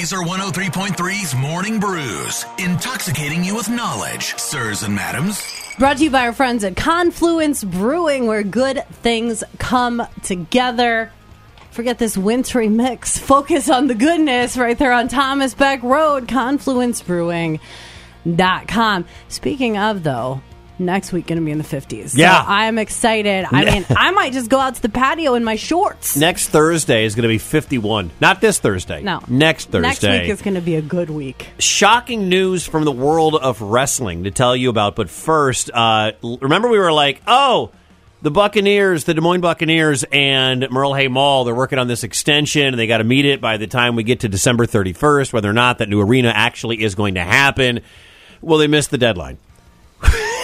Lazer 103.3's Morning Brews, intoxicating you with knowledge, sirs and madams. Brought to you by our friends at Confluence Brewing, where good things come together. Forget this wintry mix. Focus on the goodness right there on Thomas Beck Road, confluencebrewing.com. Speaking of, though, next week going to be in the 50s. Yeah. So I am excited. I mean, I might just go out to the patio in my shorts. Next Thursday is going to be 51. Not this Thursday. No. Next Thursday. Next week is going to be a good week. Shocking news from the world of wrestling to tell you about. But first, uh, remember we were like, oh, the Buccaneers, the Des Moines Buccaneers, and Merle Hay Mall, they're working on this extension, and they got to meet it by the time we get to December 31st, whether or not that new arena actually is going to happen. Well, they missed the deadline.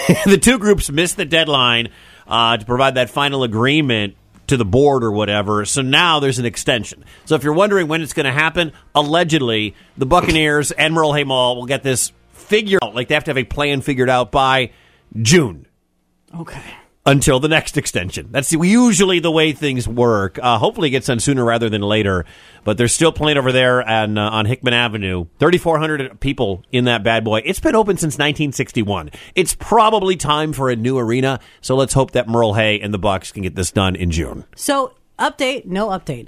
the two groups missed the deadline uh, to provide that final agreement to the board or whatever. So now there's an extension. So if you're wondering when it's going to happen, allegedly the Buccaneers and Merle Hay Mall will get this figured out. Like they have to have a plan figured out by June Okay. Until the next extension. That's usually the way things work. Uh, hopefully, it gets done sooner rather than later. But they're still playing over there on uh, on Hickman Avenue. Thirty four hundred people in that bad boy. It's been open since nineteen sixty one. It's probably time for a new arena. So let's hope that Merle Hay and the Bucks can get this done in June. So, update, no update.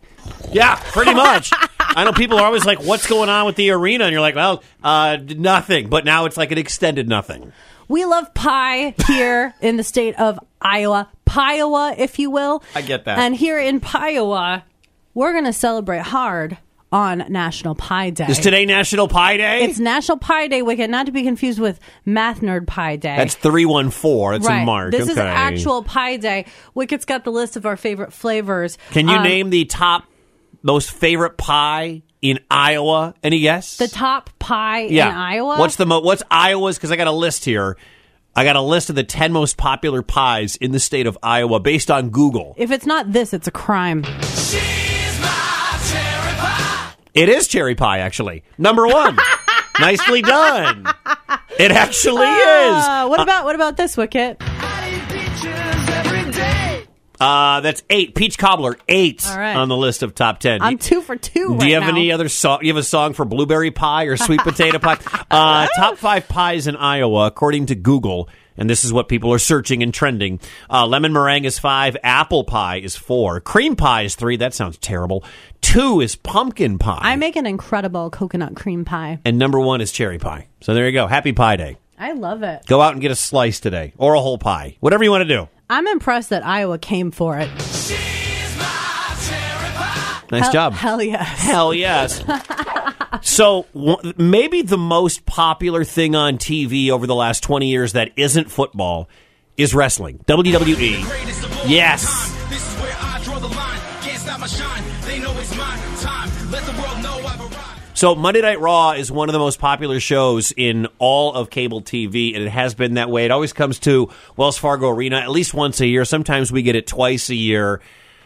Yeah, pretty much. I know people are always like, "What's going on with the arena?" And you're like, "Well, uh, nothing." But now it's like an extended nothing. We love pie here in the state of Iowa. Piowa, if you will. I get that. And here in Piowa, we're going to celebrate hard on National Pie Day. Is today National Pie Day? It's National Pie Day weekend, not to be confused with Math Nerd Pie Day. That's three one four. It's right. in March. This is actual Pie Day. Wicket's got the list of our favorite flavors. Can you Um, name the top most favorite pie in Iowa? Any guess? the top pie in Iowa? What's the mo- what's Iowa's? Because I got a list here. I got a list of the ten most popular pies in the state of Iowa based on Google. if it's not this, it's a crime. It is cherry pie, actually. Number one. Nicely done. It actually Uh, is. what about what about this, Wicket? Uh, that's eight. Peach cobbler, eight right. on the list of top ten. I'm two for two. Do you have now. any other song? You have a song for blueberry pie or sweet potato pie? Uh, top five pies in Iowa, according to Google, and this is what people are searching and trending. Uh, lemon meringue is five. Apple pie is four. Cream pie is three. That sounds terrible. Two is pumpkin pie. I make an incredible coconut cream pie. and number one is cherry pie. So there you go. Happy Pie Day. I love it. Go out and get a slice today or a whole pie. Whatever you want to do. I'm impressed that Iowa came for it. Nice Hell- job. Hell yes. Hell yes. so w- maybe the most popular thing on TV over the last 20 years that isn't football is wrestling. WWE. Yes. This is where I draw the line. Can't stop my shine. They know it's my time. Let the world know I've arrived. So Monday Night Raw is one of the most popular shows in all of cable TV, and it has been that way. It always comes to Wells Fargo Arena at least once a year. Sometimes we get it twice a year.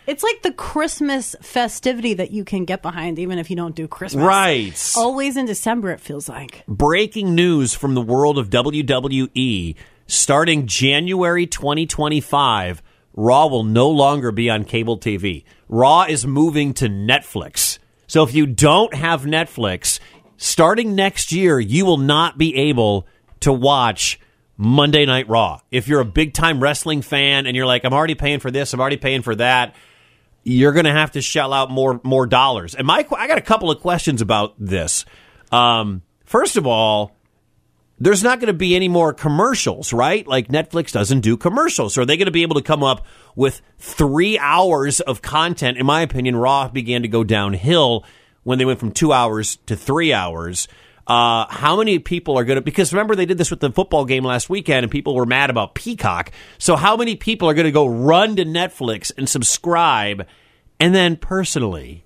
It's like the Christmas festivity that you can get behind, even if you don't do Christmas. Right. Always in December, it feels like. breaking news from the world of WWE. Starting January 2025, Raw will no longer be on cable TV. Raw is moving to Netflix. So if you don't have Netflix, starting next year, you will not be able to watch Monday Night Raw. If you're a big time wrestling fan and you're like, I'm already paying for this, I'm already paying for that, you're going to have to shell out more more dollars. And my I got a couple of questions about this. Um, first of all, there's not going to be any more commercials, right? Like Netflix doesn't do commercials. So are they going to be able to come up with three hours of content? In my opinion, Raw began to go downhill when they went from two hours to three hours. Uh, how many people are going to, because remember they did this with the football game last weekend and people were mad about Peacock. So how many people are going to go run to Netflix and subscribe? And then personally,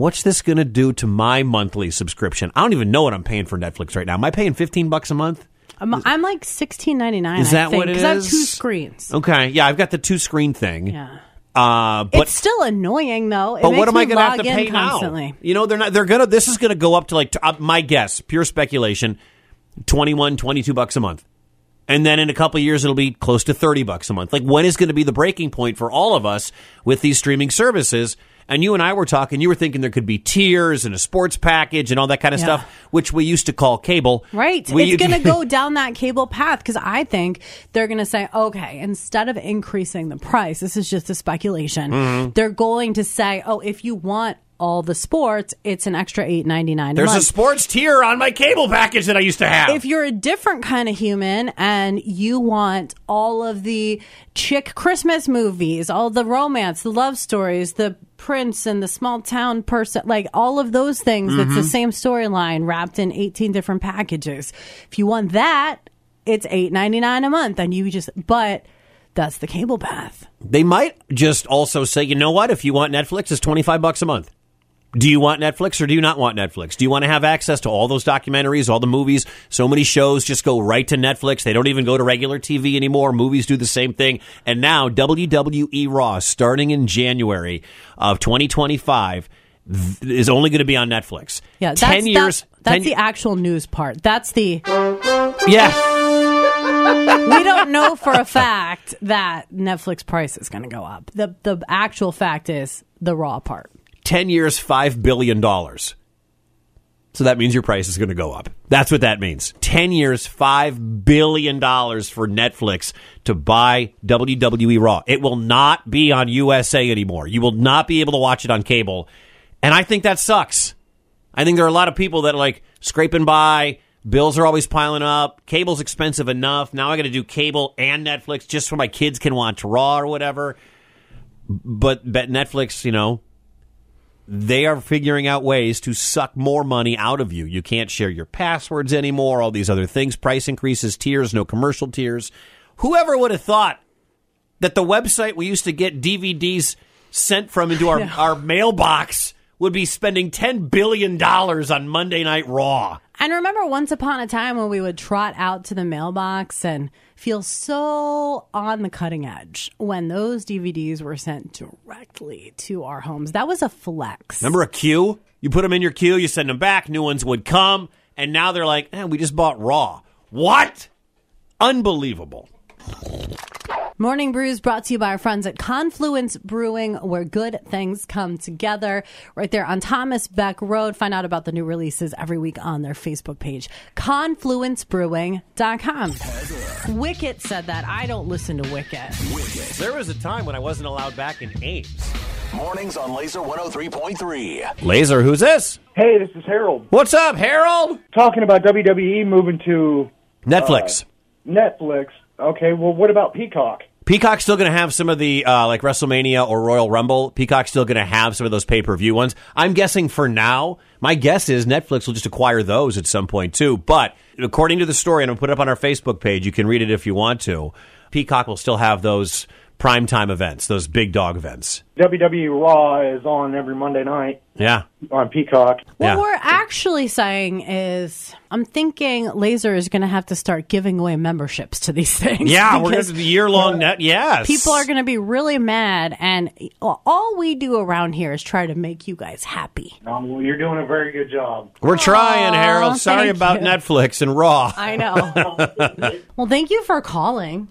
what's this going to do to my monthly subscription? I don't even know what I'm paying for Netflix right now. Am I paying 15 bucks a month? I'm, I'm like sixteen ninety nine. Is I that think, what it 'cause I have is? two screens. Okay, yeah, I've got the two screen thing. Yeah. Uh, but it's still annoying though. It but what am I going to have to pay constantly. now? You know, they're not. They're gonna. This is going to go up to like uh, my guess, pure speculation, 21, 22 bucks a month, and then in a couple of years it'll be close to thirty bucks a month. Like when is going to be the breaking point for all of us with these streaming services? And you and I were talking, you were thinking there could be tiers and a sports package and all that kind of Yeah. stuff, which we used to call cable. Right. We- it's going to go down that cable path because I think they're going to say, okay, instead of increasing the price, this is just a speculation. Mm-hmm. They're going to say, oh, if you want all the sports, it's an extra eight ninety nine. There's a sports tier on my cable package that I used to have. if you're a different kind of human and you want all of the chick Christmas movies, all the romance, the love stories, the prince and the small town person, like all of those things, it's the mm-hmm. same storyline wrapped in 18 different packages. If you want that, it's eight ninety nine a month, and you just but. That's the cable path. they might just also say, you know what? If you want Netflix, it's 25 bucks a month. Do you want Netflix or do you not want Netflix? Do you want to have access to all those documentaries, all the movies? So many shows just go right to Netflix. They don't even go to regular TV anymore. Movies do the same thing. And now WWE Raw, starting in January of 2025, th- is only going to be on Netflix. Yeah, that's, 10 years. That's, that's 10 the actual news part. That's the Yeah. we don't know for a fact that Netflix price is going to go up. The the actual fact is the raw part. 10 years, $5 billion. So that means your price is going to go up. That's what that means. 10 years, $5 billion for Netflix to buy WWE Raw. It will not be on USA anymore. You will not be able to watch it on cable. And I think that sucks. I think there are a lot of people that are like scraping by. Bills are always piling up. Cable's expensive enough. Now I got to do cable and Netflix just so my kids can watch Raw or whatever. But, but Netflix, you know, they are figuring out ways to suck more money out of you. You can't share your passwords anymore, all these other things, price increases, tiers, no commercial tiers. Whoever would have thought that the website we used to get DVDs sent from into our, our mailbox would be spending $10 billion on Monday Night Raw? And remember once upon a time when we would trot out to the mailbox and feel so on the cutting edge when those DVDs were sent directly to our homes. That was a flex. Remember a queue? You put them in your queue, you send them back, new ones would come, and now they're like, eh, we just bought Raw. What? Unbelievable. Morning Brews brought to you by our friends at Confluence Brewing, where good things come together. Right there on Thomas Beck Road. Find out about the new releases every week on their Facebook page, confluencebrewing.com. Wicket said that. I don't listen to Wicket. There was a time when I wasn't allowed back in Ames. Mornings on Lazer 103.3. Lazer, who's this? Hey, this is Harold. What's up, Harold? Talking about WWE moving to Netflix. Uh, Netflix. Okay, well, what about Peacock? Peacock's still going to have some of the uh, like WrestleMania or Royal Rumble. Peacock's still going to have some of those pay per view ones. I'm guessing for now. My guess is Netflix will just acquire those at some point too. But according to the story, and I'll put it up on our Facebook page. You can read it if you want to. Peacock will still have those primetime events, those big dog events. WWE Raw is on every Monday night Yeah. on Peacock. What Yeah. we're actually saying is, I'm thinking Lazer is going to have to start giving away memberships to these things. Yeah, we're going to the year long net. Yes. People are going to be really mad, and all we do around here is try to make you guys happy. Um, well, you're doing a very good job. We're trying, Aw, Harold. Sorry about you. Netflix and Raw. I know. well, thank you for calling.